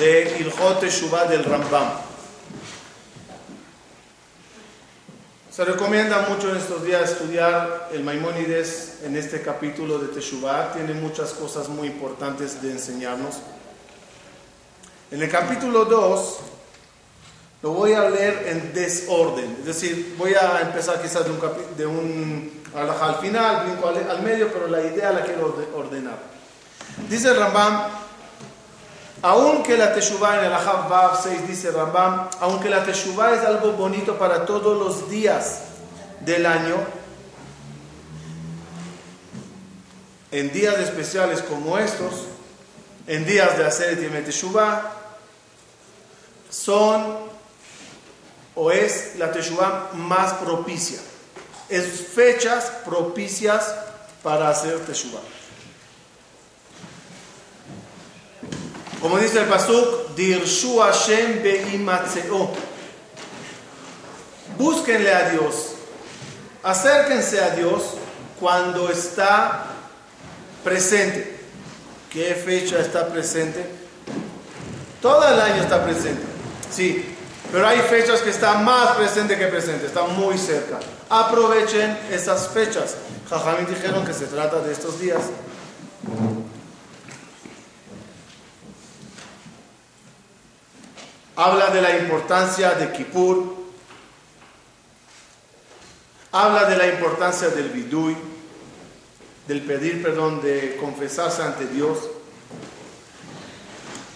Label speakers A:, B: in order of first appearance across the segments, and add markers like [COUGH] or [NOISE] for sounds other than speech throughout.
A: de Ilhot Teshuvah del Rambam. Se recomienda mucho en estos días estudiar el Maimónides en este capítulo de Teshuvah. Tiene muchas cosas muy importantes de enseñarnos. En el capítulo 2 lo voy a leer en desorden. Es decir, voy a empezar quizás de un, de un al final, brinco al, medio, pero la idea la quiero ordenar. Dice Rambam, aunque la Teshuvah en el Ahab Bab 6 dice Rambam, aunque la Teshuvah es algo bonito para todos los días del año, en días especiales como estos, en días de hacer el Teshuvah, son o es la Teshuvah más propicia. Es fechas propicias para hacer Teshuvah. Como dice el Pasuk, Dirshu Hashem Beimatzeo. Búsquenle a Dios. Acérquense a Dios cuando está presente. ¿Qué fecha está presente? Todo el año está presente. Sí, pero hay fechas que están más presente que presente, están muy cerca. Aprovechen esas fechas. Jajamín dijeron que se trata de estos días. Habla de la importancia de Kippur. Habla de la importancia del bidui, del pedir perdón, de confesarse ante Dios.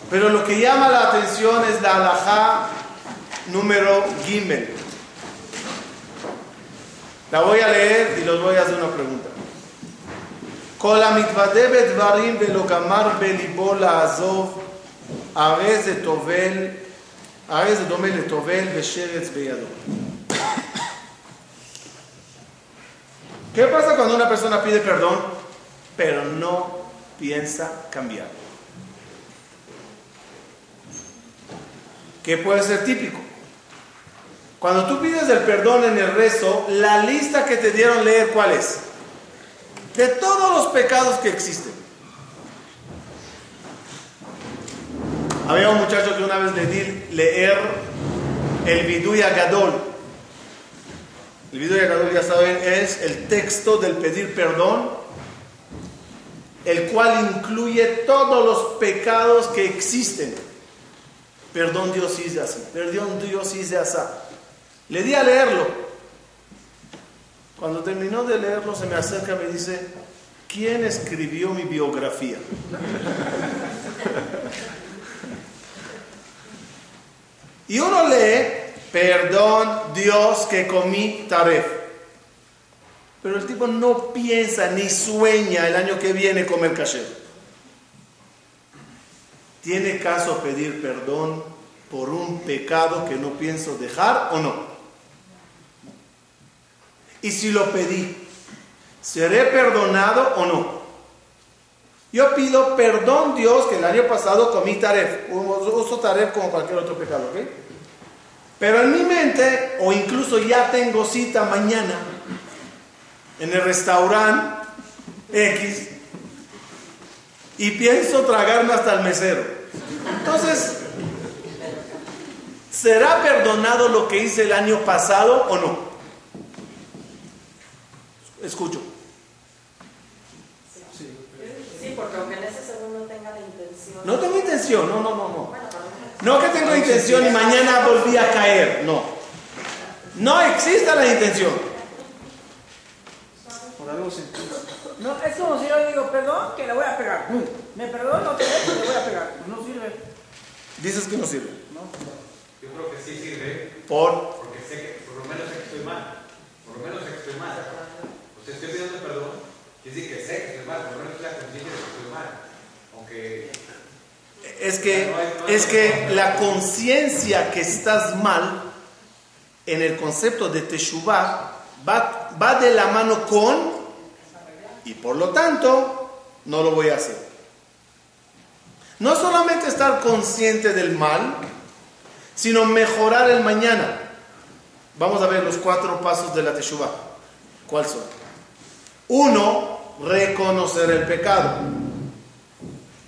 A: Pero lo que llama la atención es la alajá número Gimel. La voy a leer y los voy a hacer una pregunta. כל המתוודה בדברים ולא גמר בליבו לעזוב, הרי זה טובל, הרי זה דומה לטובל ושרץ בידו. [COUGHS] ¿Qué pasa cuando una persona pide perdón, pero no piensa cambiar? ¿Qué puede ser típico? Cuando tú pides el perdón en el rezo, la lista que te dieron leer, ¿cuál es? De todos los pecados que existen. Había un muchacho que una vez le di leer el Viduya Gadol. El Viduya Gadol, ya saben, es el texto del pedir perdón, el cual incluye todos los pecados que existen. Perdón Dios hice así, perdón Dios hice así. Le di a leerlo. Cuando terminó de leerlo, se me acerca y me dice, ¿quién escribió mi biografía? Y uno lee, perdón Dios que comí taref. Pero el tipo no piensa ni sueña el año que viene comer kasher. ¿Tiene caso pedir perdón por un pecado que no pienso dejar o no? Y si lo pedí, ¿seré perdonado o no? Yo pido perdón, Dios, que el año pasado comí taref. Uso taref como cualquier otro pecado, ¿ok? Pero en mi mente, o incluso ya tengo cita mañana en el restaurante X y pienso tragarme hasta el mesero. Entonces, ¿será perdonado lo que hice el año pasado o no? Escucho.
B: Sí, porque aunque en ese segundo tenga la intención.
A: No tengo intención, no, no, no, no. No que tengo intención y mañana volví a caer, no. No existe la intención. Por algo
C: No, es como si yo digo, perdón, que le voy a pegar. Me perdono, dejo, le voy a pegar. No sirve.
A: Dices que no sirve.
D: No. Yo creo que sí sirve.
A: ¿Por?
D: Porque sé que, por lo menos sé que estoy mal. Por lo menos sé que estoy mal. O sea, estoy pidiendo perdón. Quiere decir que sé que estoy mal. Por lo menos estoy la conciencia de que estoy mal. Aunque.
A: Es que, es que la conciencia que estás mal en el concepto de Teshuvah va, va de la mano con y por lo tanto no lo voy a hacer. No solamente estar consciente del mal, sino mejorar el mañana. Vamos a ver los cuatro pasos de la Teshuvah. ¿Cuáles son? Uno, reconocer el pecado.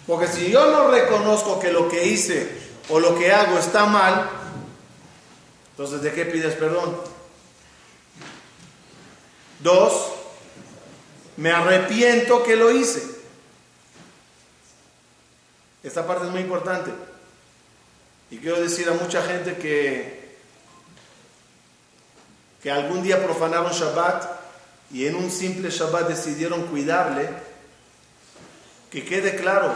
A: Porque si yo no reconozco que lo que hice o lo que hago está mal, entonces ¿de qué pides perdón? Dos, me arrepiento que lo hice. Esta parte es muy importante. Y quiero decir a mucha gente que, que algún día profanaron Shabbat y en un simple Shabbat decidieron cuidarle, que quede claro,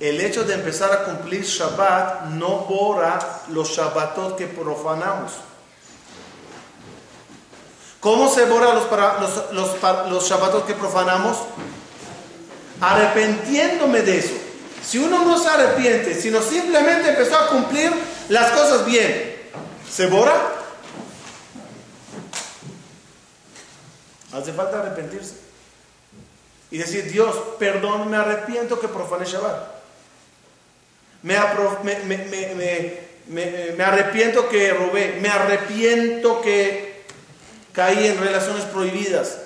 A: el hecho de empezar a cumplir Shabbat no borra los Shabbatot que profanamos. ¿Cómo se borra los, los, los, los que profanamos? Arrepentiéndome de eso. Si uno no se arrepiente, sino simplemente empezó a cumplir las cosas bien, ¿se borra? Hace falta arrepentirse. Y decir, Dios, perdón, me arrepiento que profané Shabbat. Me, arrepiento que robé, me arrepiento que caí en relaciones prohibidas.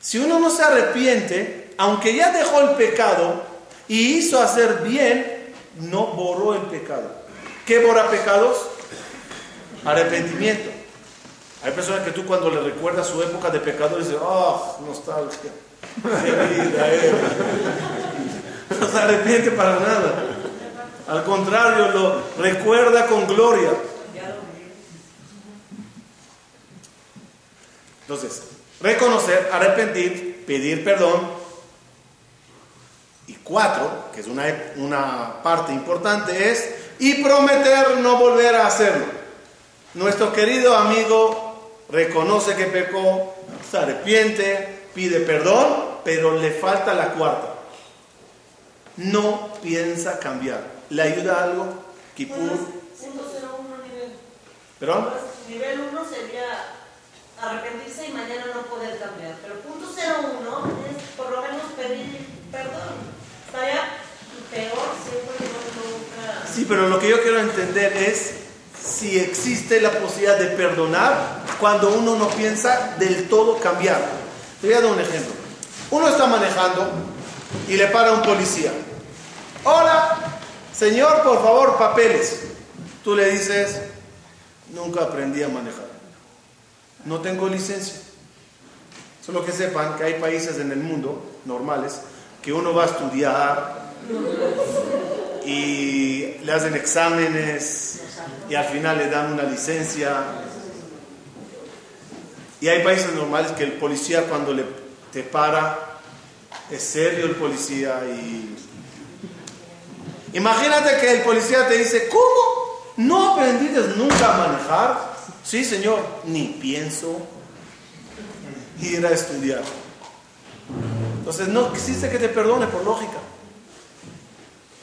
A: Si uno no se arrepiente, aunque ya dejó el pecado y hizo hacer bien, no borró el pecado. ¿Qué borra pecados? Arrepentimiento. Hay personas que tú cuando le recuerdas su época de pecado dices, oh, nostalgia. Eh". [LAUGHS] No se arrepiente para nada. Al contrario, lo recuerda con gloria. Entonces, reconocer, arrepentir, pedir perdón. Y cuatro, que es una, una parte importante, es y prometer no volver a hacerlo. Nuestro querido amigo reconoce que pecó, se arrepiente, pide perdón, pero le falta la cuarta. No piensa cambiar. ¿Le ayuda algo?
B: Kipur. Punto 01 nivel.
A: ¿Perdón?
B: Nivel 1 sería arrepentirse y mañana no poder cambiar. Pero punto 01 es por lo menos pedir perdón. Estaría peor siempre no nunca.
A: Sí, pero lo que yo quiero entender es si existe la posibilidad de perdonar cuando uno no piensa del todo cambiar. Te voy a dar un ejemplo. Uno está manejando y le para un policía. Hola, Señor, por favor, papeles. Tú le dices, nunca aprendí a manejar. No tengo licencia. Solo que sepan que hay países en el mundo normales que uno va a estudiar y le hacen exámenes y al final le dan una licencia. Y hay países normales que el policía cuando le te para es serio el policía y Imagínate que el policía te dice, ¿cómo? ¿No aprendiste nunca a manejar? Sí, señor, ni pienso ir a estudiar. Entonces no existe que te perdone por lógica.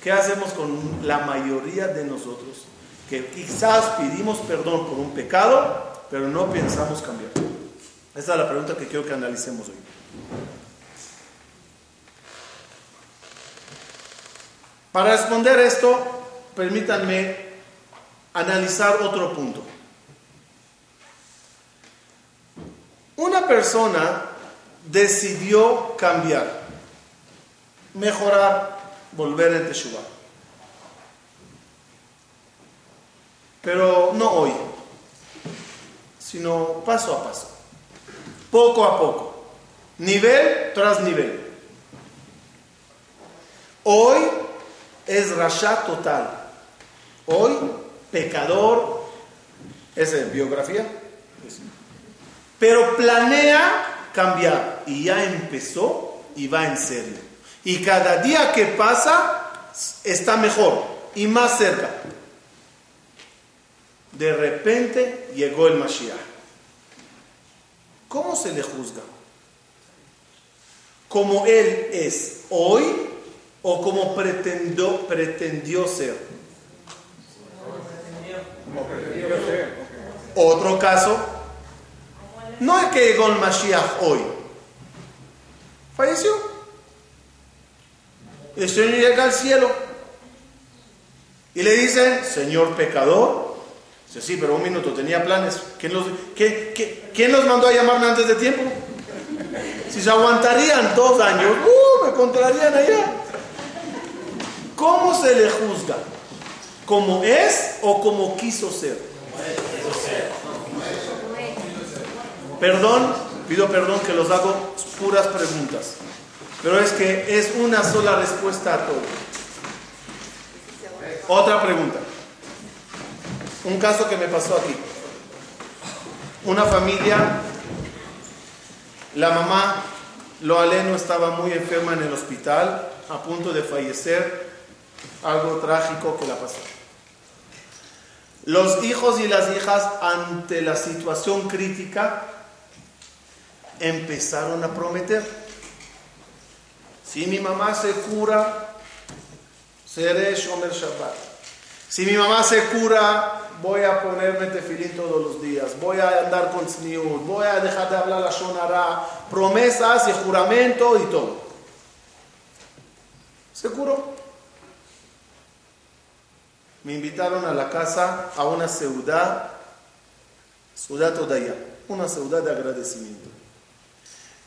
A: ¿Qué hacemos con la mayoría de nosotros? Que quizás pedimos perdón por un pecado, pero no pensamos cambiar. Esa es la pregunta que quiero que analicemos hoy. Para responder esto, permítanme analizar otro punto. Una persona decidió cambiar, mejorar, volver en Teshuvah. Pero no hoy, sino paso a paso, poco a poco, nivel tras nivel. Hoy es Rasha total. Hoy, pecador, es en biografía, pero planea cambiar y ya empezó y va en serio. Y cada día que pasa está mejor y más cerca. De repente llegó el Mashiach. ¿Cómo se le juzga? Como él es hoy o como pretendió, ser. Otro caso, no es que llegó el Mashiach hoy, falleció. El Señor llega al cielo y le dice, Señor pecador, dice, sí, pero un minuto, tenía planes. ¿Quién los, ¿quién los mandó a llamarme antes de tiempo? Si se aguantarían dos años, ¡uh! me encontrarían allá. ¿Cómo se le juzga? ¿Como es o como quiso ser? Perdón, pido perdón que los hago puras preguntas, pero es que es una sola respuesta a todo. Otra pregunta. Un caso que me pasó aquí. Una familia, la mamá, lo aleno estaba muy enferma en el hospital, a punto de fallecer, algo trágico que la pasó. Los hijos y las hijas, ante la situación crítica, empezaron a prometer. Si mi mamá se cura, seré Shomer Shabbat. Si mi mamá se cura, voy a ponerme tefilín todos los días, voy a andar con sniut, voy a dejar de hablar la shonara, promesas y juramento y todo. Se curó. Me invitaron a la casa a una ciudad, ciudad Odaya, una ciudad de agradecimiento.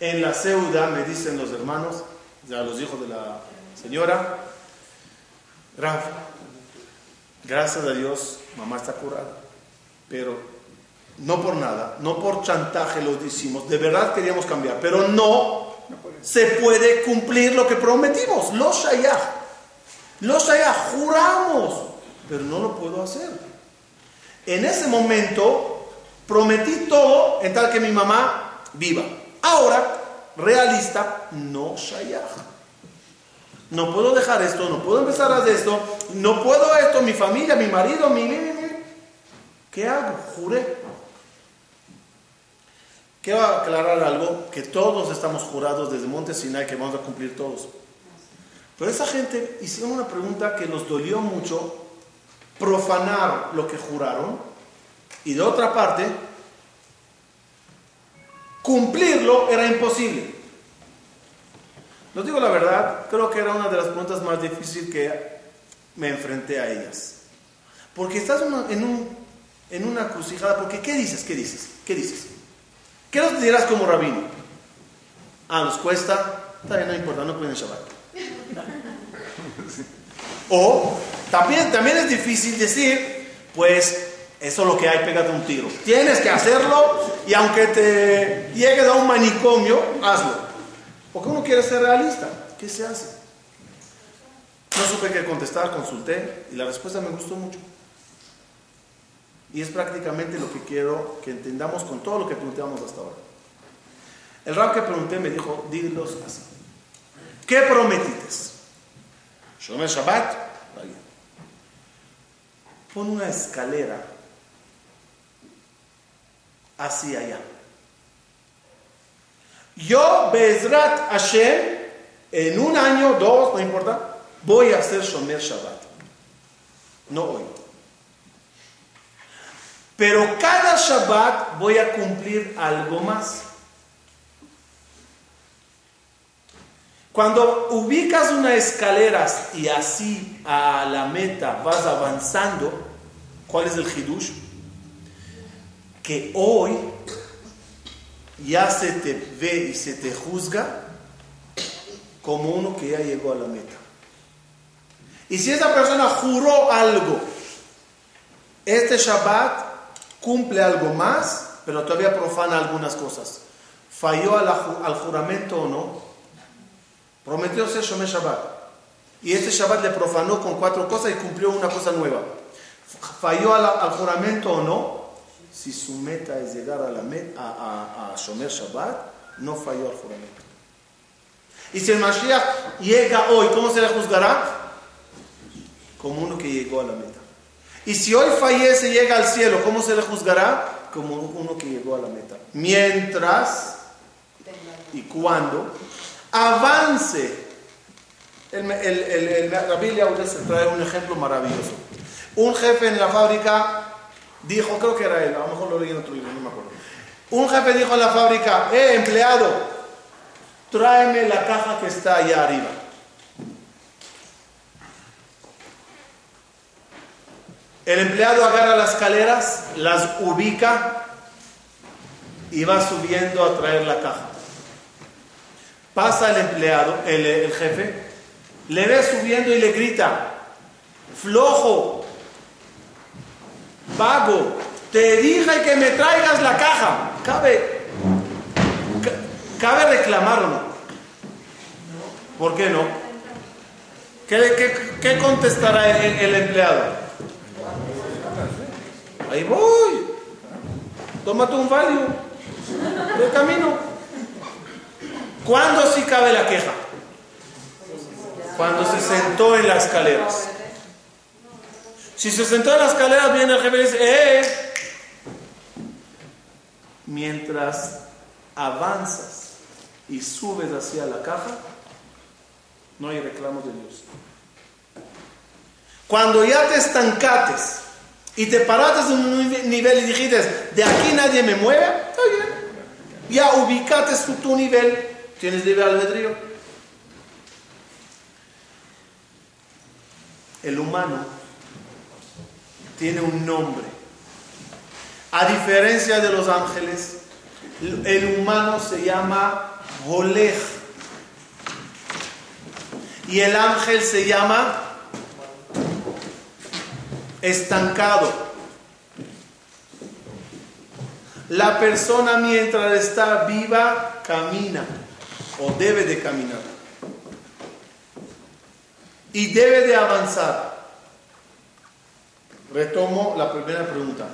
A: En la ciudad me dicen los hermanos, ya los hijos de la señora, Rafa, gracias a Dios, mamá está curada. Pero no por nada, no por chantaje lo decimos, de verdad queríamos cambiar, pero no se puede cumplir lo que prometimos. Los shayah, los shayah, juramos, pero no lo puedo hacer. En ese momento prometí todo en tal que mi mamá viva. Ahora, realista, no shayah. No puedo dejar esto, no puedo empezar a hacer esto, no puedo esto, mi familia, mi marido, mi... ¿Qué hago? Juré. Quiero aclarar algo, que todos estamos jurados desde Monte Sinai que vamos a cumplir todos. Pero esa gente hicieron una pregunta que nos dolió mucho, profanar lo que juraron, y de otra parte, cumplirlo era imposible. Les digo la verdad, creo que era una de las preguntas más difíciles que me enfrenté a ellas. Porque estás en, un, en una crucijada, porque ¿qué dices? ¿Qué dices? ¿Qué dices? ¿Qué nos dirás como rabino? Ah, nos cuesta, también no importa, no pueden Shabbat. [LAUGHS] O también, también es difícil decir, pues eso es lo que hay, pégate un tiro. Tienes que hacerlo y aunque te llegues a un manicomio, hazlo. Porque uno quiere ser realista. ¿Qué se hace? No supe qué contestar, consulté y la respuesta me gustó mucho. Y es prácticamente lo que quiero que entendamos con todo lo que preguntamos hasta ahora. El rap que pregunté me dijo, dilos así. ¿Qué prometites? Shomer Shabbat, pon una escalera hacia allá. Yo, Bezrat Hashem, en un año, dos, no importa, voy a hacer Shomer Shabbat. No hoy. Pero cada Shabbat voy a cumplir algo más. Cuando ubicas unas escaleras y así a la meta vas avanzando, ¿cuál es el hidush? Que hoy ya se te ve y se te juzga como uno que ya llegó a la meta. Y si esa persona juró algo, este Shabbat cumple algo más, pero todavía profana algunas cosas. ¿Falló al, juramento o no? Prometió ser Shomer Shabbat. Y este Shabbat le profanó con cuatro cosas y cumplió una cosa nueva. ¿Falló al juramento o no? si su meta es llegar a, la a, a, Shomer Shabbat, no falló al juramento. Y si el Mashiach llega hoy, ¿cómo se le juzgará? Como uno que llegó a la meta. Y si hoy fallece y llega al cielo, ¿cómo se le juzgará? Como uno que llegó a la meta. Mientras y cuando avance. El, el, el, Biblia trae un ejemplo maravilloso. Un jefe en la fábrica dijo, creo que era él, a lo mejor lo leí en otro libro, no me acuerdo. Un jefe dijo en la fábrica, eh, empleado, tráeme la caja que está allá arriba. El empleado agarra las escaleras, las ubica y va subiendo a traer la caja. Pasa el empleado, el, el jefe, le ve subiendo y le grita, flojo, vago, te dije que me traigas la caja. Cabe, ca- cabe reclamar o no. ¿Por qué no? ¿Qué, qué- qué contestará el, el empleado? Ahí voy. Tómate un valio. De camino. ¿Cuándo sí cabe la queja? Cuando se sentó en las escaleras. Si se sentó en las escaleras, viene el jefe y dice, ¡eh! Mientras avanzas y subes hacia la caja, no hay reclamos de Dios. Cuando ya te estancates y te paraste en un nive- nivel y dijiste, de aquí nadie me mueve, está bien. Ya ubicates tu, tu nivel, tienes libre albedrío. El humano tiene un nombre. A diferencia de los ángeles, el humano se llama Holej. Y el ángel se llama estancado. La persona mientras está viva camina o debe de caminar. Y debe de avanzar. Retomo la primera pregunta.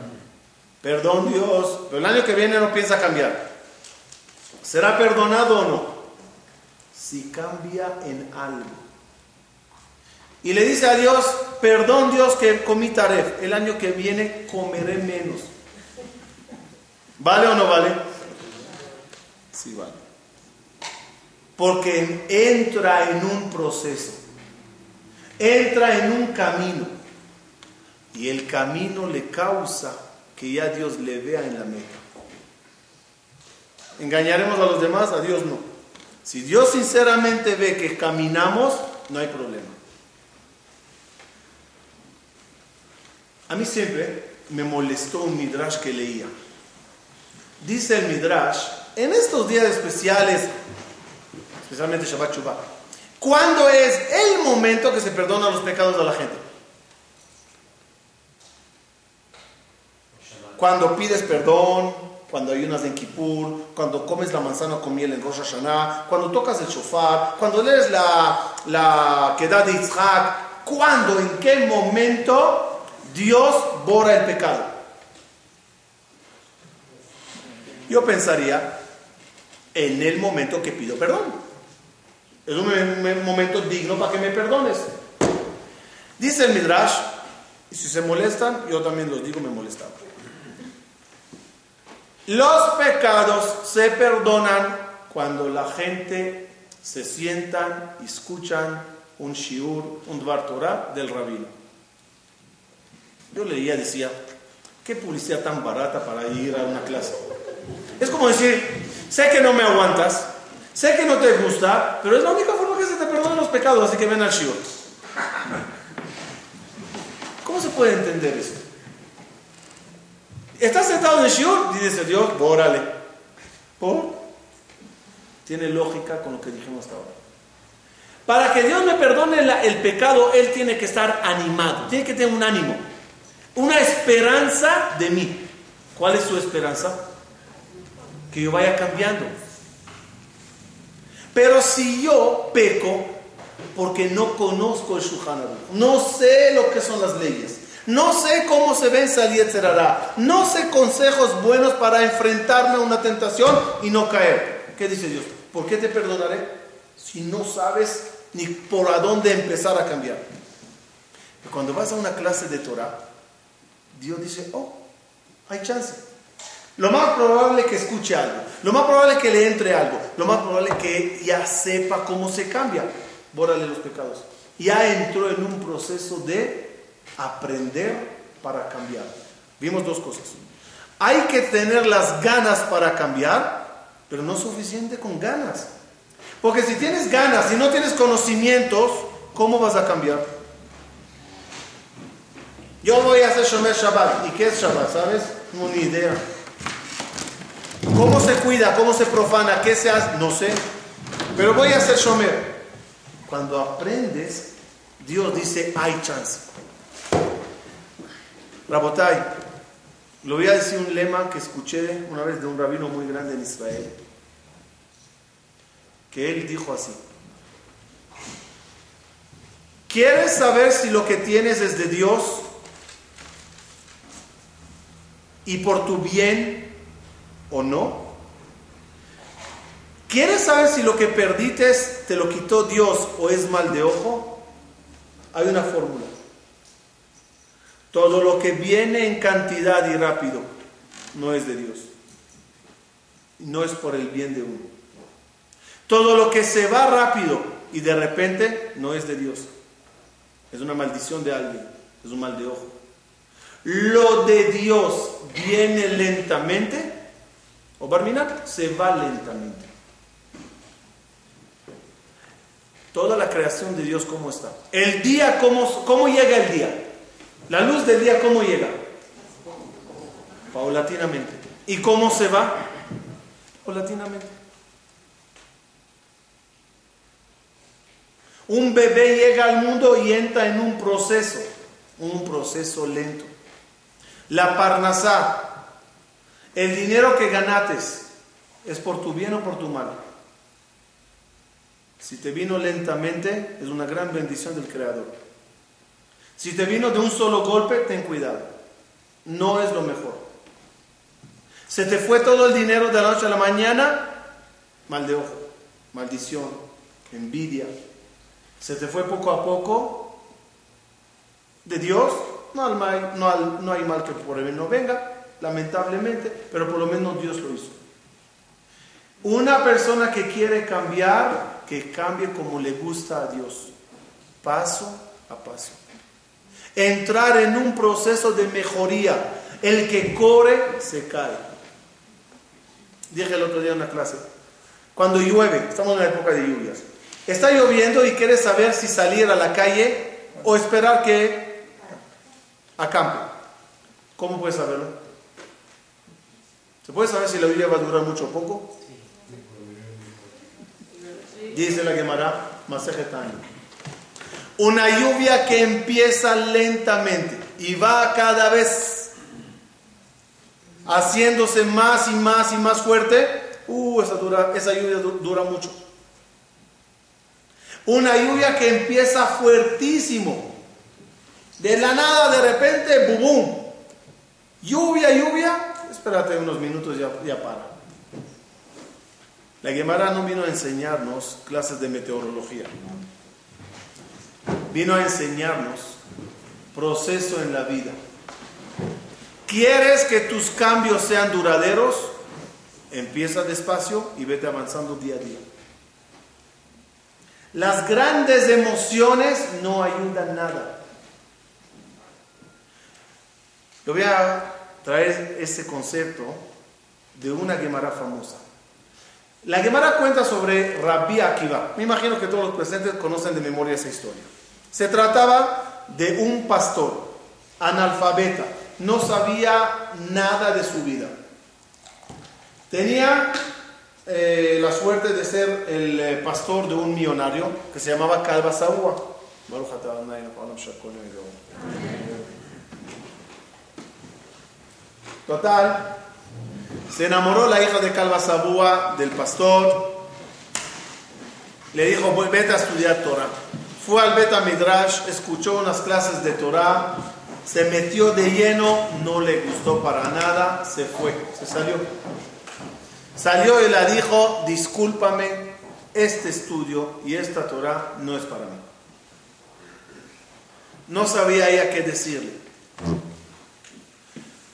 A: Perdón Dios, pero el año que viene no piensa cambiar. ¿Será perdonado o no? Si cambia en algo. Y le dice a Dios, perdón Dios que comí taref, el año que viene comeré menos. ¿Vale o no vale? Sí vale. Porque entra en un proceso, entra en un camino. Y el camino le causa que ya Dios le vea en la meta. ¿Engañaremos a los demás? A Dios no. Si Dios sinceramente ve que caminamos, no hay problema. A mí siempre me molestó un midrash que leía. Dice el midrash, en estos días especiales, especialmente Shabbat Shuvah, ¿cuándo es el momento que se perdona los pecados de la gente? Cuando pides perdón, cuando ayunas en Kippur, cuando comes la manzana con miel en Rosh Hashanah, cuando tocas el shofar, cuando lees la, la Kedah de Yitzhak, ¿cuándo, en qué momento Dios borra el pecado? Yo pensaría en el momento que pido perdón. Es un me- me- momento digno para que me perdones. Dice el Midrash, y si se molestan, yo también los digo, me molestaba. Los pecados se perdonan cuando la gente se sientan y escuchan un shiur, un dvar Torah del rabino. Yo leía, decía, qué publicidad tan barata para ir a una clase. Es como decir, sé que no me aguantas, sé que no te gusta, pero es la única forma que se te perdonan los pecados, así que ven al shiur. ¿Cómo se puede entender eso? Estás sentado en el shiur dice Dios, bórale. ¿Por? Tiene lógica con lo que dijimos hasta ahora. Para que Dios me perdone el pecado, Él tiene que estar animado, tiene que tener un ánimo, una esperanza de mí. ¿Cuál es su esperanza? Que yo vaya cambiando. Pero si yo peco porque no conozco el Shulchan no sé lo que son las leyes, no sé cómo se vence al Yetzerará, no sé consejos buenos para enfrentarme a una tentación y no caer. ¿Qué dice Dios? ¿Por qué te perdonaré si no sabes ni por a dónde empezar a cambiar? Cuando vas a una clase de Torah, Dios dice, oh, hay chance. Lo más probable es que escuche algo, lo más probable es que le entre algo, lo más probable es que ya sepa cómo se cambia. Bórale los pecados. Ya entró en un proceso de aprender para cambiar. Vimos dos cosas. Hay que tener las ganas para cambiar, pero no es suficiente con ganas. Porque si tienes ganas y no tienes conocimientos, ¿cómo vas a cambiar? Yo voy a hacer Shomer Shabbat. ¿Y qué es Shabbat? ¿Sabes? No, ni idea. ¿Cómo se cuida? ¿Cómo se profana? ¿Qué se hace? No sé. Pero voy a ser shomer. Cuando aprendes, Dios dice, hay chance. Rabotai, le voy a decir un lema que escuché una vez de un rabino muy grande en Israel, que él dijo así. ¿Quieres saber si lo que tienes es de Dios y por tu bien o no? ¿Quieres saber si lo que perdiste te lo quitó Dios o es mal de ojo? Hay una fórmula. Todo lo que viene en cantidad y rápido no es de Dios. No es por el bien de uno. Todo lo que se va rápido y de repente no es de Dios. Es una maldición de alguien. Es un mal de ojo. Lo de Dios viene lentamente. O Barminat se va lentamente. Toda la creación de Dios, ¿cómo está? El día, ¿cómo, cómo llega el día? La luz del día, ¿cómo llega? Paulatinamente. ¿Y cómo se va? Paulatinamente. Un bebé llega al mundo y entra en un proceso, un proceso lento. La parnasá, el dinero que ganates, ¿es por tu bien o por tu mal? Si te vino lentamente, es una gran bendición del Creador. Si te vino de un solo golpe, ten cuidado. No es lo mejor. Se te fue todo el dinero de la noche a la mañana, mal de ojo, maldición, envidia. Se te fue poco a poco de Dios, no, no hay mal que por él no venga, lamentablemente, pero por lo menos Dios lo hizo. Una persona que quiere cambiar, que cambie como le gusta a Dios, paso a paso. Entrar en un proceso de mejoría. El que corre se cae. Dije el otro día en una clase, cuando llueve, estamos en la época de lluvias, está lloviendo y quieres saber si salir a la calle o esperar que acampe. ¿Cómo puedes saberlo? ¿Se puede saber si la lluvia va a durar mucho o poco? Dice la Gemara, Masejetani. Una lluvia que empieza lentamente y va cada vez haciéndose más y más y más fuerte. Uh, esa, dura, esa lluvia dura mucho. Una lluvia que empieza fuertísimo. De la nada, de repente, bum, Lluvia, lluvia. Espérate unos minutos, ya, ya para. La Gemara no vino a enseñarnos clases de meteorología. Vino a enseñarnos proceso en la vida. ¿Quieres que tus cambios sean duraderos? Empieza despacio y vete avanzando día a día. Las grandes emociones no ayudan nada. Yo voy a traer este concepto de una Gemara famosa. La Gemara cuenta sobre Rabbi Akiva. Me imagino que todos los presentes conocen de memoria esa historia. Se trataba de un pastor analfabeta, no sabía nada de su vida. Tenía eh, la suerte de ser el eh, pastor de un millonario que se llamaba Calva. Total, se enamoró la hija de Calva Sabúa del pastor. Le dijo, vete a estudiar Torah. Fue al Beta Midrash, escuchó unas clases de Torah, se metió de lleno, no le gustó para nada, se fue, se salió. Salió y le dijo, discúlpame, este estudio y esta Torah no es para mí. No sabía ella qué decirle.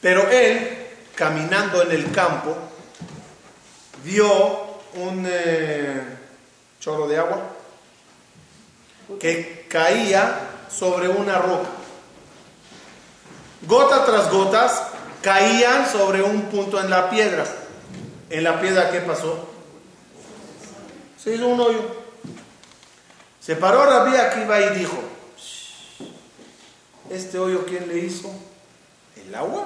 A: Pero él caminando en el campo, vio un eh, chorro de agua que caía sobre una roca. Gota tras gotas caían sobre un punto en la piedra. En la piedra, ¿qué pasó? Se hizo un hoyo. Se paró Rabí Akiva y dijo, ¿este hoyo quién le hizo? ¿El agua?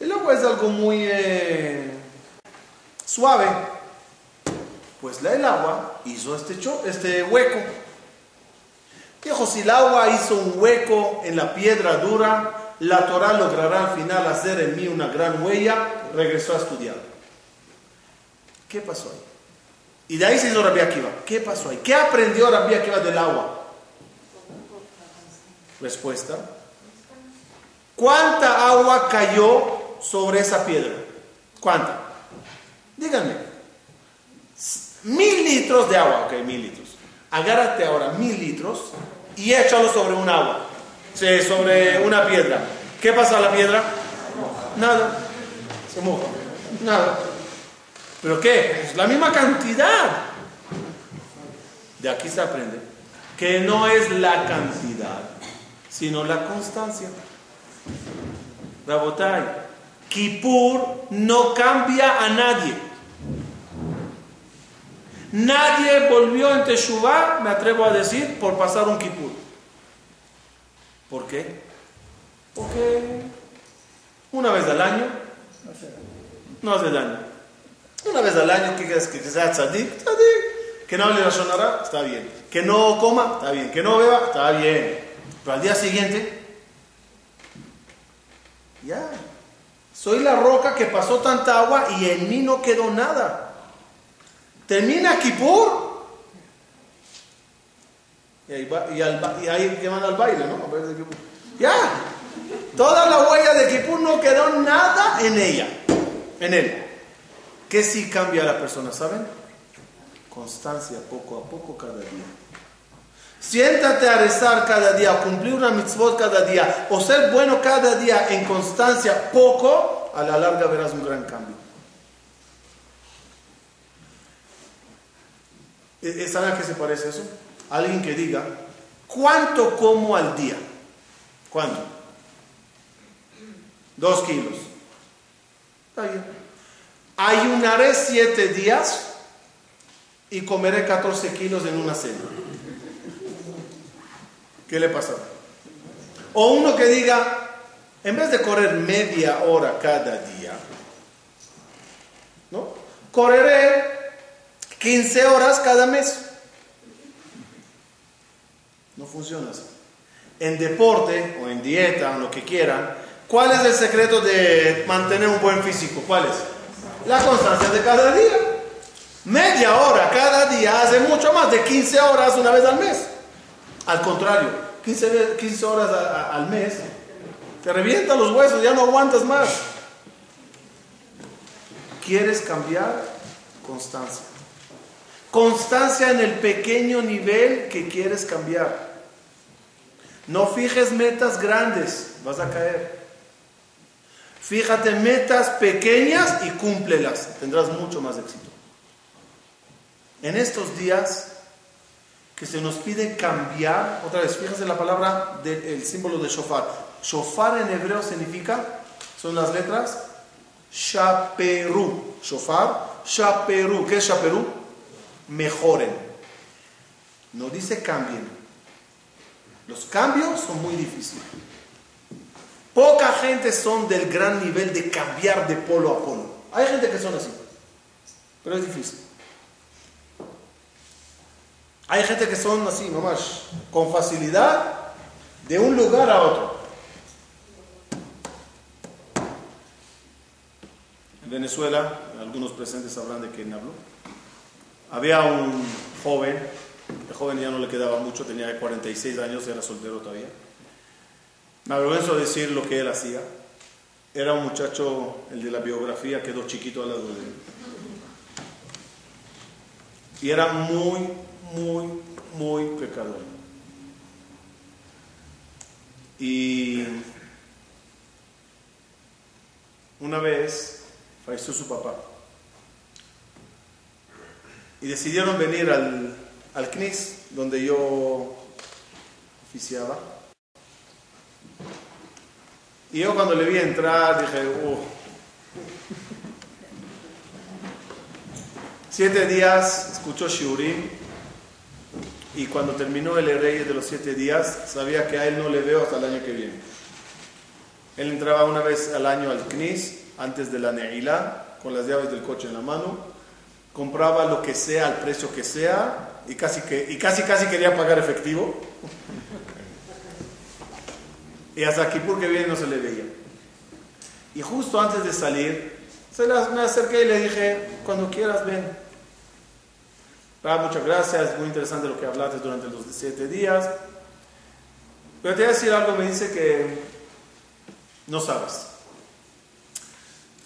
A: El agua es algo muy eh, suave. Pues el agua hizo este, cho- este hueco. Dijo, si el agua hizo un hueco en la piedra dura, la Torah logrará al final hacer en mí una gran huella. Regresó a estudiar. ¿Qué pasó ahí? Y de ahí se hizo Rabbi Akiva. ¿Qué pasó ahí? ¿Qué aprendió Rabbi Akiva del agua? Respuesta. ¿Cuánta agua cayó sobre esa piedra? ¿Cuánta? Díganme. Mil litros de agua. Ok, mil litros. Agárrate ahora mil litros y échalo sobre un agua. Sobre una piedra. ¿Qué pasa a la piedra? Nada. Se moja. Nada. ¿Pero qué? Es la misma cantidad. De aquí se aprende que no es la cantidad, sino la constancia. Rabotai, Kippur no cambia a nadie. Nadie volvió en Teshuvah, me atrevo a decir, por pasar un Kippur. ¿Por qué? Porque una vez al año no hace daño. Una vez al año que, que sea tzadik, tzadik. Que no hable la está bien. Que no coma, está bien. Que no beba, está bien. Pero al día siguiente, ya. Soy la roca que pasó tanta agua y en mí no quedó nada. Termina Kippur. Y ahí, va- y al y ahí llevan al baile, ¿no? Ya. Toda la huella de Kippur no quedó nada en ella. En él. ¿Qué sí cambia a la persona, saben? Constancia, poco a poco, cada día. Siéntate a rezar cada día, a cumplir una mitzvot cada día, o ser bueno cada día en constancia, poco, a la larga verás un gran cambio. ¿Saben a qué se parece eso? Alguien que diga, ¿cuánto como al día? ¿Cuánto? Dos kilos. Está bien. Ayunaré siete días y comeré 14 kilos en una cena. ¿Qué le pasa? O uno que diga, en vez de correr media hora cada día, ¿no? Correré 15 horas cada mes. No funciona así. En deporte o en dieta, o lo que quieran, ¿cuál es el secreto de mantener un buen físico? ¿Cuál es? La constancia de cada día. Media hora cada día hace mucho más de 15 horas una vez al mes. Al contrario, 15, ve- 15 horas al mes, te revientan los huesos, ya no aguantas más. ¿Quieres cambiar? Constancia. Constancia en el pequeño nivel que quieres cambiar. No fijes metas grandes, vas a caer. Fíjate metas pequeñas y cúmplelas, tendrás mucho más éxito. En estos días que se nos pide cambiar, otra vez, fíjense la palabra del símbolo de shofar. Shofar en hebreo significa, son las letras, shaperu. Shofar, shaperu. ¿Qué es shaperu? Mejoren. No dice cambien. Los cambios son muy difíciles. Poca gente son del gran nivel de cambiar de polo a polo. Hay gente que son así, pero es difícil. Hay gente que son así, nomás, con facilidad, de un lugar a otro. En Venezuela, algunos presentes sabrán de quién hablo. Había un joven, el joven ya no le quedaba mucho, tenía 46 años, era soltero todavía. Me avergüenzo de decir lo que él hacía. Era un muchacho, el de la biografía, quedó chiquito al lado de él. Y era muy, muy, muy pecador. Y una vez falleció su papá. Y decidieron venir al, al CNIS, donde yo oficiaba. Y yo cuando le vi entrar dije. Siete días escuchó Shiurim y cuando terminó el rey de los siete días sabía que a él no le veo hasta el año que viene. Él entraba una vez al año al CNIS antes de la Neilá con las llaves del coche en la mano compraba lo que sea al precio que sea y casi, que, y casi, casi quería pagar efectivo. y hasta aquí porque bien no se le veía. Y justo antes de salir, me acerqué y le dije, cuando quieras ven. Ah, muchas gracias, muy interesante lo que hablaste durante los siete días. Pero te voy a decir algo, me dice que no sabes.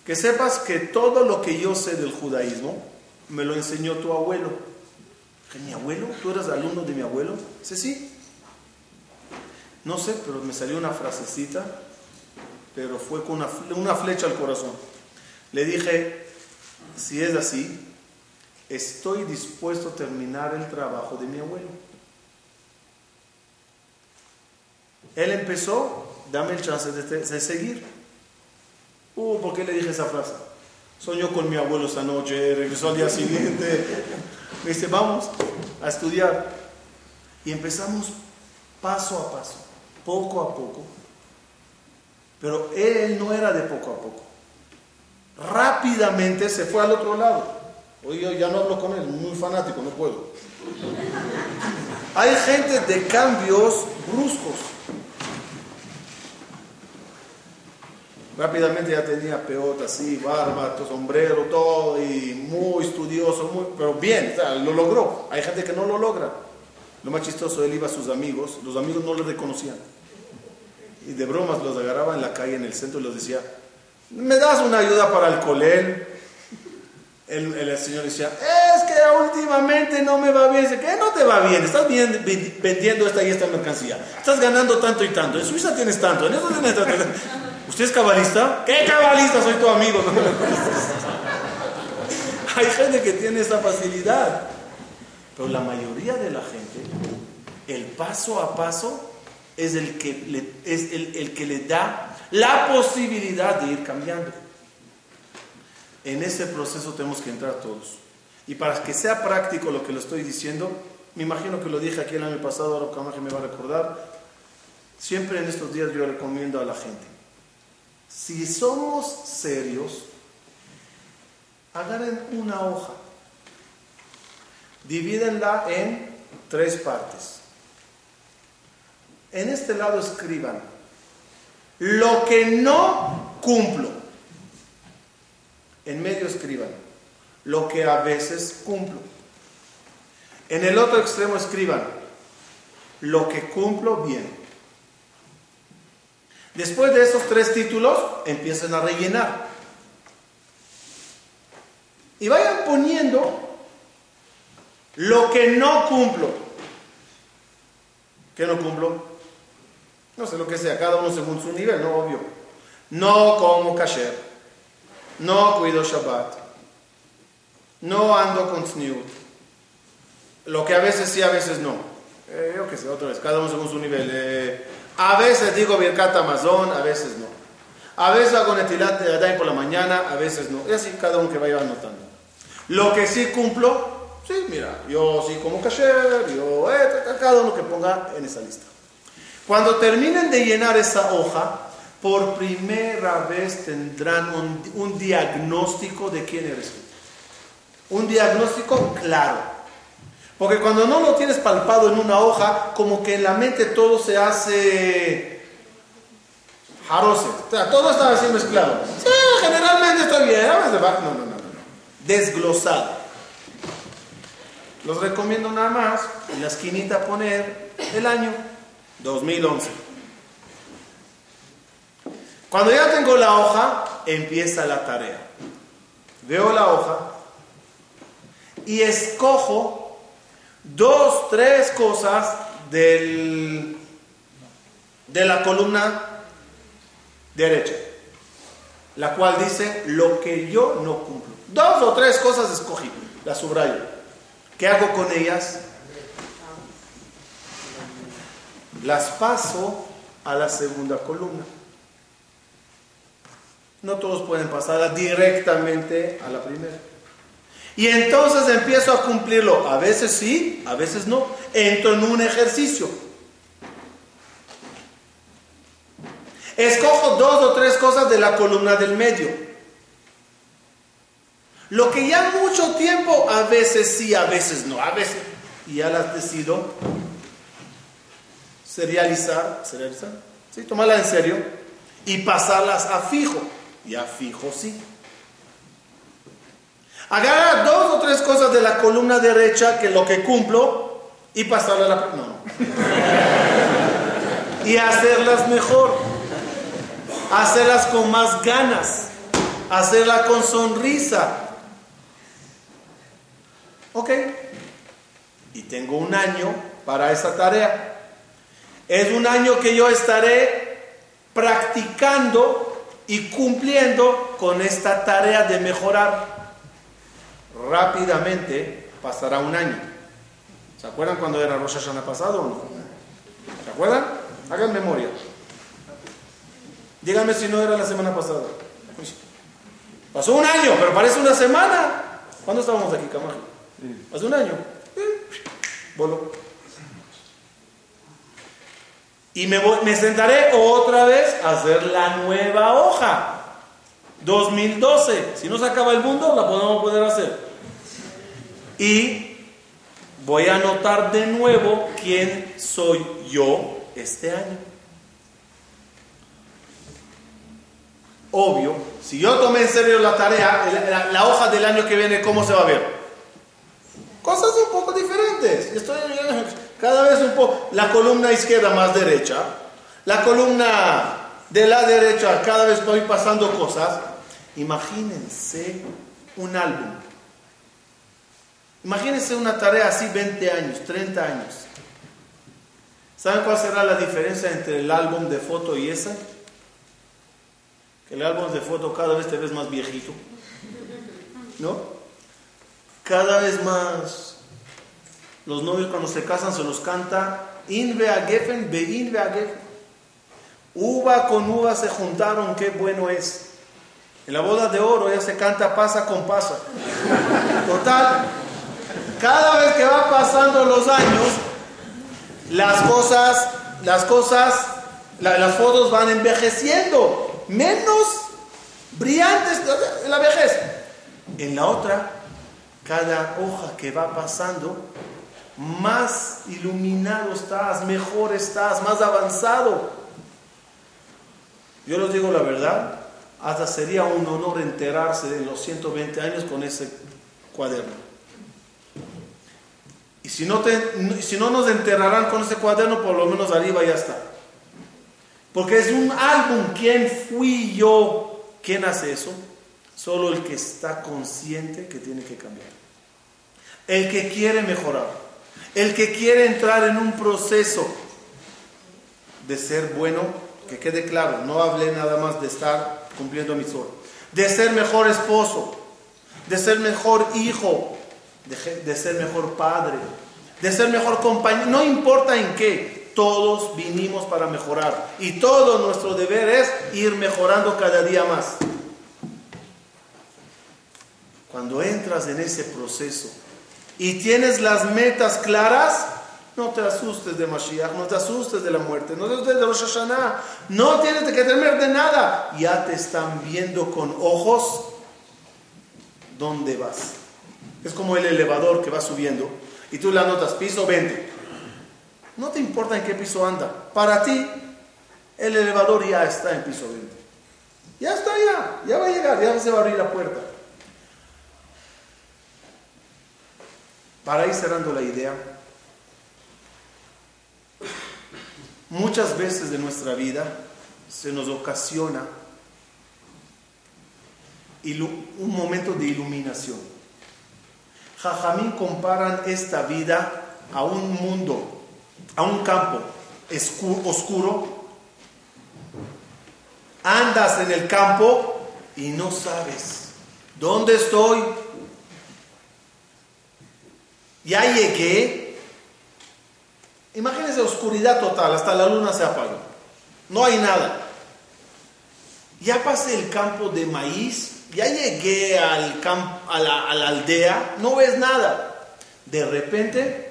A: Que sepas que todo lo que yo sé del judaísmo me lo enseñó tu abuelo. ¿Que mi abuelo? ¿Tú eras alumno de mi abuelo? Dice, sí. No sé, pero me salió una frasecita, pero fue con una, una flecha al corazón. Le dije, si es así, estoy dispuesto a terminar el trabajo de mi abuelo. Él empezó, dame el chance de, seguir. Uh, ¿por qué le dije esa frase? Soñó con mi abuelo esa noche, regresó al día siguiente. Me dice, vamos a estudiar. Y empezamos paso a paso, poco a poco. Pero él no era de poco a poco. Rápidamente se fue al otro lado. Hoy yo ya no hablo con él, muy fanático, no puedo. Hay gente de cambios bruscos. Rápidamente ya tenía peota así, barba, sombrero, todo, y muy estudioso, muy, pero bien, lo logró. Hay gente que no lo logra. Lo más chistoso, él iba a sus amigos, los amigos no le reconocían. Y de bromas los agarraba en la calle, en el centro, y les decía, ¿me das una ayuda para el colel? El, el, señor decía, es que últimamente no me va bien. ¿qué no te va bien? Estás bien, vendiendo esta y esta mercancía. Estás ganando tanto y tanto. En Suiza tienes tanto. En eso tienes tanto. ¿Usted es cabalista? ¿Qué cabalista? Soy tu amigo. [LAUGHS] Hay gente que tiene esa facilidad. Pero la mayoría de la gente, el paso a paso es el que le, es el, el que le da la posibilidad de ir cambiando. En ese proceso tenemos que entrar todos. Y para que sea práctico lo que lo estoy diciendo, me imagino que lo dije aquí el año pasado, ahora que me va a recordar, siempre en estos días yo recomiendo a la gente, si somos serios, agarren una hoja, divídenla en tres partes. En este lado escriban lo que no cumplo. En medio escriban lo que a veces cumplo. En el otro extremo escriban lo que cumplo bien. Después de esos tres títulos, empiecen a rellenar. Y vayan poniendo lo que no cumplo. ¿Qué no cumplo? No sé lo que sea, cada uno según su nivel, no obvio. No como kasher no cuido Shabbat, no ando con lo que a veces sí, a veces no. Eh, yo qué sé, otra vez, cada uno según su nivel. Eh, a veces digo Birkat Amazon, a veces no. A veces hago Netilat de por la mañana, a veces no. Y así cada uno que vaya anotando. Lo que sí cumplo, sí, mira, yo sí como kasher, yo, eh, cada uno que ponga en esa lista. Cuando terminen de llenar esa hoja, por primera vez tendrán un, diagnóstico de quién eres tú. Un diagnóstico claro. Porque cuando no lo tienes palpado en una hoja, como que en la mente todo se hace jarose. O sea, todo está así mezclado. Sí, generalmente estoy bien. No, no, no, no. Desglosado. Los recomiendo nada más en la esquinita poner el año 2011. Cuando ya tengo la hoja, empieza la tarea. Veo la hoja y escojo dos, tres cosas del, de la columna derecha, la cual dice lo que yo no cumplo. Dos o tres cosas escogí, las subrayo. ¿Qué hago con ellas? Las paso a la segunda columna. No todos pueden pasar directamente a la primera. Y entonces empiezo a cumplirlo. A veces sí, a veces no. Entro en un ejercicio. Escojo dos o tres cosas de la columna del medio. Lo que ya mucho tiempo, a veces sí, a veces no, a veces, y ya las decido serializar, serializar, sí, tomarla en serio y pasarlas a fijo, ya fijo sí. Agarrar dos o tres cosas de la columna derecha que lo que cumplo y pasarla a la... No, no. y hacerlas mejor, hacerlas con más ganas, hacerlas con sonrisa. ¿Ok? Y tengo un año para esa tarea. Es un año que yo estaré practicando y cumpliendo con esta tarea de mejorar. Rápidamente pasará un año. ¿Se acuerdan cuando era Rosh Hashanah pasado o no? ¿Se acuerdan? Hagan memoria. Díganme si no era la semana pasada. Pasó un año, pero parece una semana. ¿Cuándo estábamos aquí, Camajo? Hace un año. Voló. Y me, voy- me sentaré otra vez a hacer la nueva hoja. 2012. Si no se acaba el mundo, la podemos poder hacer. Y voy a anotar de nuevo quién soy yo este año. Obvio, si yo tomé en serio la tarea, la, hoja del año que viene, ¿cómo se va a ver? Cosas un poco diferentes. Estoy cada vez un poco. La columna izquierda más derecha. La columna de la derecha cada vez voy pasando cosas. Imagínense un álbum. Imagínense una tarea así 20 años, 30 años. ¿Saben cuál será la diferencia entre el álbum de foto y ese? Que el álbum de foto cada vez te ves más viejito. ¿No? Cada vez más. Los novios cuando se casan se los canta. In gefen, be in gefen. Uva con uva se juntaron, qué bueno es. En la boda de oro ya se canta pasa con pasa. Total, cada vez que va pasando los años, las cosas, las cosas, la- las fotos van envejeciendo, menos brillantes en la vejez. En la otra, cada hoja que va pasando, más iluminado estás, mejor estás, más avanzado. Yo les digo la verdad, hasta sería un honor enterarse de los 120 años con ese cuaderno. Y si no, te- si no nos enterrarán con ese cuaderno, por lo menos arriba ya está. Porque es un álbum. ¿Quién fui yo? ¿Quién hace eso? Solo el que está consciente que tiene que cambiar. El que quiere mejorar. El que quiere entrar en un proceso de ser bueno, que quede claro, no hablé nada más de estar cumpliendo mi sueño. De ser mejor esposo, de ser mejor hijo, de, ser mejor padre, de ser mejor compañero, no importa en qué, todos vinimos para mejorar y todo nuestro deber es ir mejorando cada día más. Cuando entras en ese proceso y tienes las metas claras, no te asustes de Mashiach, no te asustes de la muerte, no te asustes de Rosh Hashanah, no tienes que temer de nada. Ya te están viendo con ojos dónde vas. Es como el elevador que va subiendo y tú le anotas piso 20. No te importa en qué piso anda. Para ti, el elevador ya está en piso 20. Ya está ya, ya va a llegar, ya se va a abrir la puerta. Para ir cerrando la idea, muchas veces de nuestra vida se nos ocasiona un momento de iluminación. Jajamín comparan esta vida a un mundo, a un campo oscuro. Andas en el campo y no sabes dónde estoy. Ya llegué. Imagínense oscuridad total, hasta la luna se apagó. No hay nada. Ya pasé el campo de maíz, ya llegué al camp- a, la, aldea, no ves nada. De repente,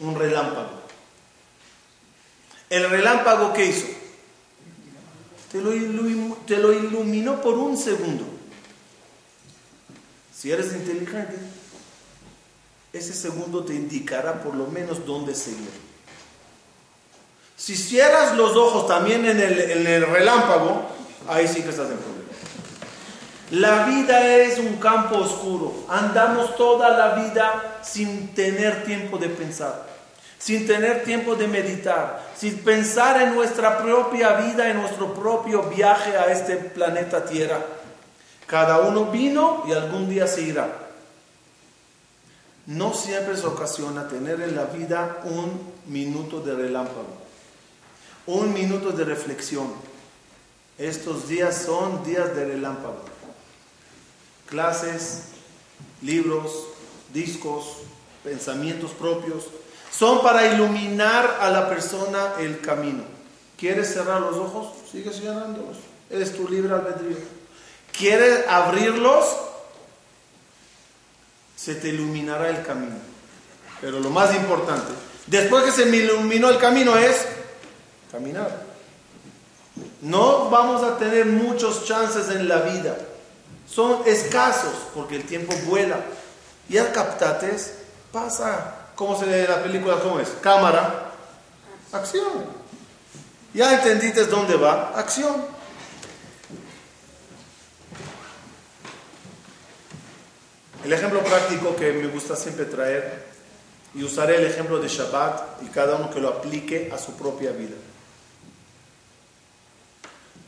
A: un relámpago. ¿El relámpago qué hizo? Te lo, iluminó por un segundo. Si eres inteligente, ese segundo te indicará por lo menos dónde seguir. Si cierras los ojos también en el, relámpago, ahí sí que estás en. La vida es un campo oscuro. Andamos toda la vida sin tener tiempo de pensar, sin tener tiempo de meditar, sin pensar en nuestra propia vida, en nuestro propio viaje a este planeta Tierra. Cada uno vino y algún día se irá. No siempre se ocasiona tener en la vida un minuto de relámpago, un minuto de reflexión. Estos días son días de relámpago. Clases, libros, discos, pensamientos propios, son para iluminar a la persona el camino. ¿Quieres cerrar los ojos? Sigue cerrándolos. Es tu libre albedrío. ¿Quieres abrirlos? Se te iluminará el camino. Pero lo más importante, después que se me iluminó el camino es caminar. No vamos a tener muchos chances en la vida. Son escasos porque el tiempo vuela. Y al captates pasa. ¿Cómo se lee la película? ¿Cómo es? Cámara, acción. Ya entendiste dónde va, acción. El ejemplo práctico que me gusta siempre traer, y usaré el ejemplo de Shabbat y cada uno que lo aplique a su propia vida.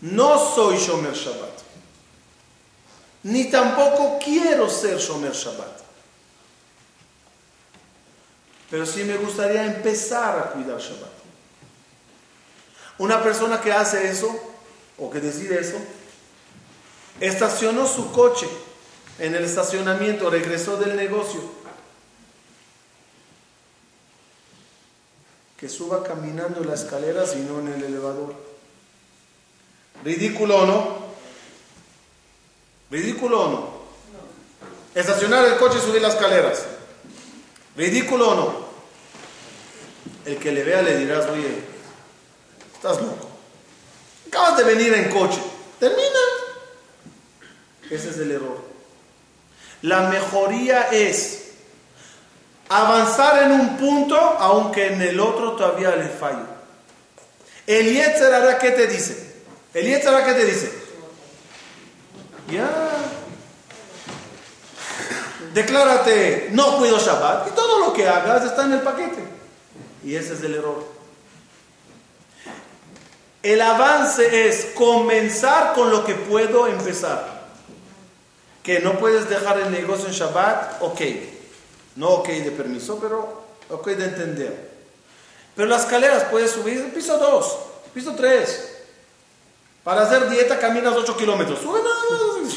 A: No soy Shomer Shabbat, ni tampoco quiero ser Shomer Shabbat. Pero sí me gustaría empezar a cuidar Shabbat. Una persona que hace eso, o que decide eso, estacionó su coche en el estacionamiento, regresó del negocio. Que suba caminando las escaleras y no en el elevador. ¿Ridículo no? ¿Ridículo o no? Estacionar el coche y subir las escaleras. ¿Ridículo o no? El que le vea le dirás, oye, estás loco. Acabas de venir en coche. Termina. Ese es el error. La mejoría es avanzar en un punto aunque en el otro todavía le fallo. El Yetzerara, ¿qué te dice? El Yetzerara, ¿qué te dice? Ya. Declárate, no cuido Shabbat y todo lo que hagas está en el paquete. Y ese es el error. El avance es comenzar con lo que puedo empezar. Que no puedes dejar el negocio en Shabbat, ok. No ok de permiso, pero ok de entender. Pero las escaleras puedes subir piso 2, piso 3. Para hacer dieta caminas 8 kilómetros. Sube nada más.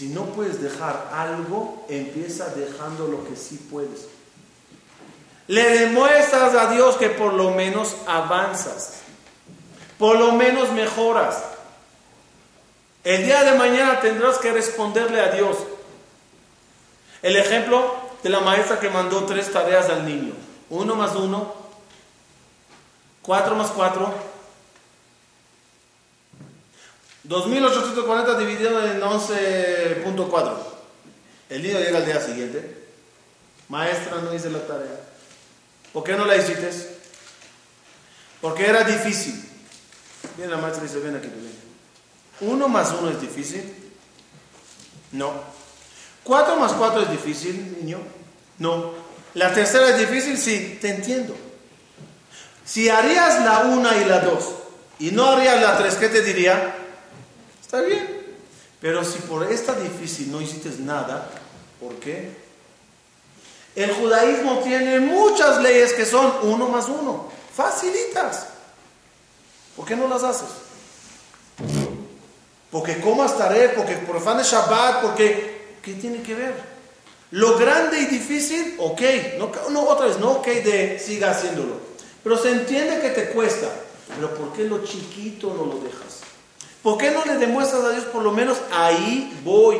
A: Si no puedes dejar algo, empieza dejando lo que sí puedes. Le demuestras a Dios que por lo menos avanzas, por lo menos mejoras. El día de mañana tendrás que responderle a Dios. El ejemplo de la maestra que mandó tres tareas al niño. Uno más uno, cuatro más cuatro, 2.840 dividido en 11.4. El niño llega al día siguiente. Maestra, no hice la tarea. ¿Por qué no la hiciste? Porque era difícil. Viene la maestra y dice, ven aquí, ven. ¿Uno más uno es difícil? No. ¿Cuatro más cuatro es difícil, niño? No. ¿La tercera es difícil? Sí, te entiendo. Si harías la una y la dos y no harías la tres, ¿qué te diría? Está bien. Pero si por esta difícil no hiciste nada, ¿por qué? El judaísmo tiene muchas leyes que son uno más uno, facilitas. ¿Por qué no las haces? Porque comas tare, porque profanes Shabbat, porque ¿qué tiene que ver? Lo grande y difícil, ok, no, no otra vez, no ok de siga haciéndolo. Pero se entiende que te cuesta. Pero ¿por qué lo chiquito no lo dejas? ¿Por qué no le demuestras a Dios por lo menos ahí voy?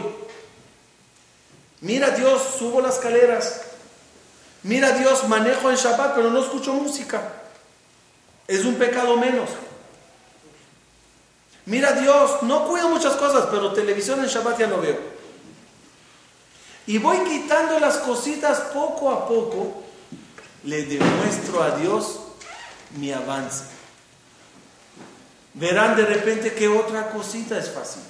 A: Mira Dios, subo las escaleras. Mira Dios, manejo en Shabbat, pero no escucho música. Es un pecado menos. Mira Dios, no cuido muchas cosas, pero televisión en Shabbat ya no veo. Y voy quitando las cositas poco a poco, le demuestro a Dios mi avance. Verán de repente que otra cosita es fácil.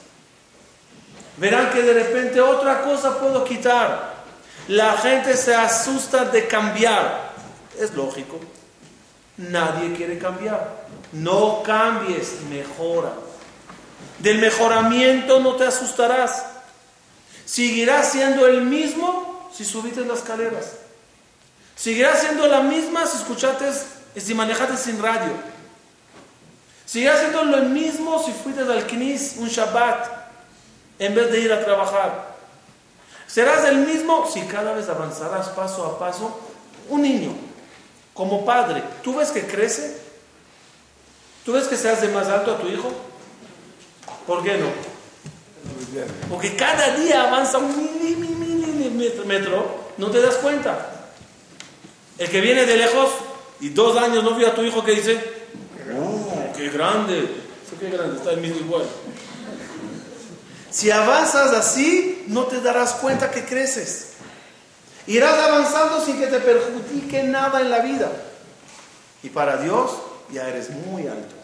A: Verán que de repente otra cosa puedo quitar. La gente se asusta de cambiar. Es lógico. Nadie quiere cambiar. No cambies, mejora. Del mejoramiento no te asustarás. Seguirás siendo el mismo si subiste las escaleras. Seguirás siendo la misma si escuchaste, si manejaste sin radio. Seguirás siendo lo mismo si fuiste al Knis un Shabbat en vez de ir a trabajar. Serás el mismo si cada vez avanzarás paso a paso. Un niño, como padre, ¿tú ves que crece? ¿Tú ves que se hace más alto a tu hijo? ¿Por qué no? Porque cada día avanza un milímetro, no te das cuenta. El que viene de lejos y dos años no vio a tu hijo que dice, ¡Oh, qué grande! qué grande, está el mismo igual. Si avanzas así, no te darás cuenta que creces. Irás avanzando sin que te perjudique nada en la vida. Y para Dios ya eres muy alto,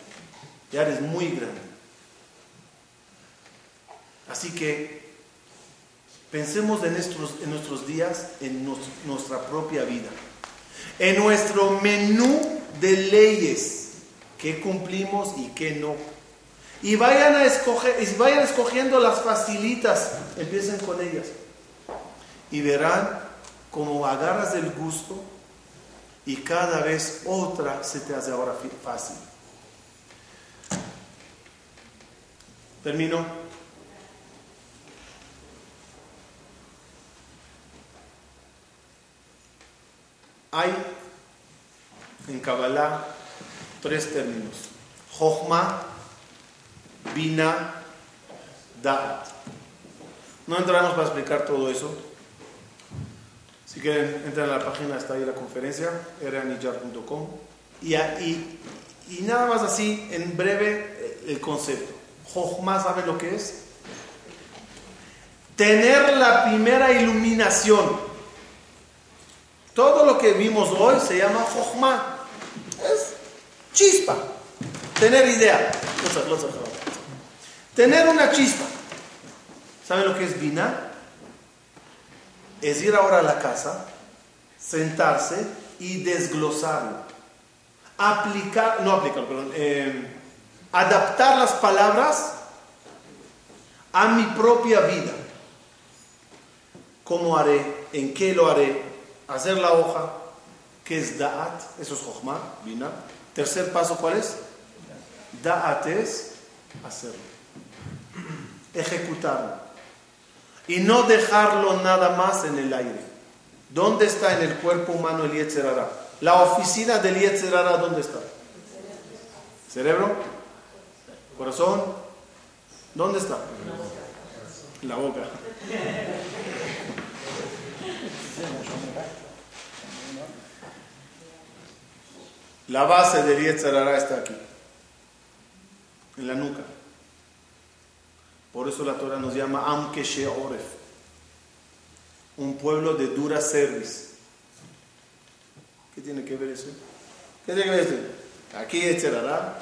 A: ya eres muy grande. Así que pensemos en nuestros, en nuestros días, en nuestra propia vida en nuestro menú de leyes que cumplimos y que no. Y vayan, a escoger, y vayan escogiendo las facilitas, empiecen con ellas. Y verán cómo agarras el gusto y cada vez otra se te hace ahora fácil. Termino. Hay en Kabbalah tres términos: Jochma, Bina, Da'at. No entramos para explicar todo eso. Si quieren, entren a la página, está ahí la conferencia, eranillar.com. Y, y, y nada más así, en breve, el concepto. Jochma, ¿saben lo que es? Tener la primera iluminación todo lo que vimos hoy se llama Jochma. Es chispa. Tener idea. Tener una chispa. ¿Saben lo que es vina? Es ir ahora a la casa, sentarse y desglosarlo. Aplicar, no aplicar, perdón, eh, adaptar las palabras a mi propia vida. ¿Cómo haré? ¿En qué lo haré? hacer la hoja, que es da'at, eso es jochma, vina. Tercer paso, ¿cuál es? Da'at es hacerlo, ejecutarlo. Y no dejarlo nada más en el aire. ¿Dónde está en el cuerpo humano el Yetzerara? La oficina del Yetzerara, ¿dónde está? ¿Cerebro? ¿Corazón? ¿Dónde está? La boca. La base del Yetzarara está aquí, en la nuca. Por eso la Torah nos llama Amke Oref, un pueblo de dura service. ¿Qué tiene que ver eso? ¿Qué tiene que ver eso? Aquí Yetzarara.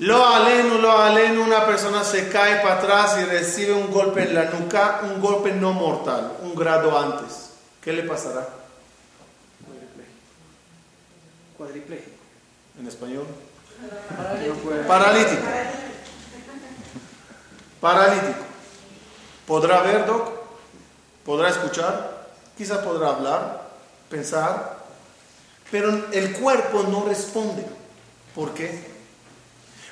A: Lo aleno, lo aleno, una persona se cae para atrás y recibe un golpe en la nuca, un golpe no mortal, un grado antes. ¿Qué le pasará? Cuadripléjico. ¿En español? Paralítico. Paralítico. ¿Podrá ver, Doc? ¿Podrá escuchar? Quizás podrá hablar, pensar, pero el cuerpo no responde. ¿Por qué?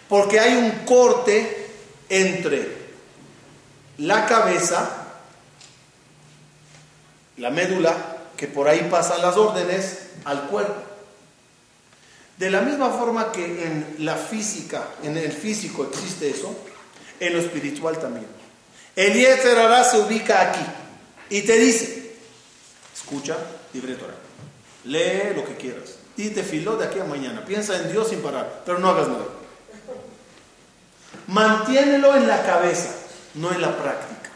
A: Porque hay un corte entre la cabeza la médula, que por ahí pasan las órdenes al cuerpo. De la misma forma que en la física, en el físico existe eso, en lo espiritual también. El Yetzerará se ubica aquí y te dice, escucha, libre Torah, lee lo que quieras y te filó de aquí a mañana, piensa en Dios sin parar, pero no hagas nada. Mantiénelo en la cabeza, no en la práctica.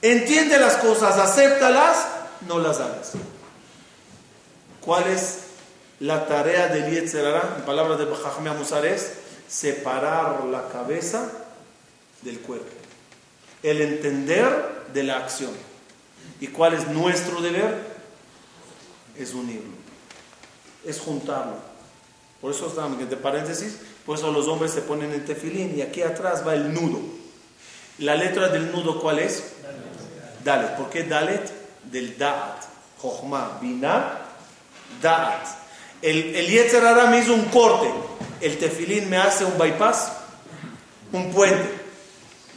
A: Entiende las cosas, acéptalas, no las hagas. ¿Cuál es la tarea del Yetzerara? En palabras de Jajamea Musar es separar la cabeza del cuerpo. El entender de la acción. ¿Y cuál es nuestro deber? Es unirlo. Es juntarlo. Por eso estamos entre paréntesis, por eso los hombres se ponen en tefilín y aquí atrás va el nudo. La letra del nudo, ¿cuál es? Dalet. ¿Por qué Dalet? Del Da'at. Jochma, Binah, Da'at. El, el Yetzer me hizo un corte. El tefilín me hace un bypass, un puente.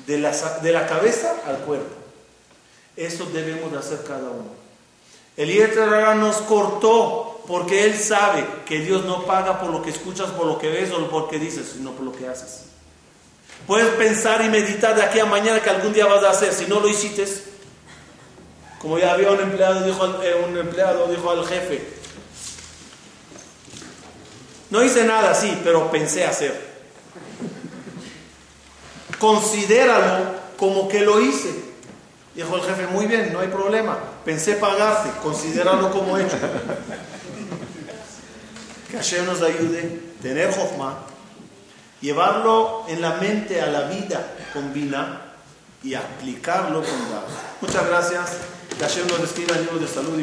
A: De la, de la cabeza al cuerpo. Eso debemos de hacer cada uno. El Yetzer nos cortó porque él sabe que Dios no paga por lo que escuchas, por lo que ves o por lo que dices, sino por lo que haces. Puedes pensar y meditar de aquí a mañana que algún día vas a hacer. Si no lo hiciste, como ya había un empleado, dijo, eh, un empleado dijo al jefe, no hice nada, sí, pero pensé hacer. Considéralo como que lo hice. Dijo el jefe, muy bien, no hay problema. Pensé pagarte, considéralo como hecho. Que Hashem nos ayude a tener Jochma, llevarlo en la mente a la vida con Bina y aplicarlo con Dad. Muchas gracias. Que Hashem nos escriba el de salud y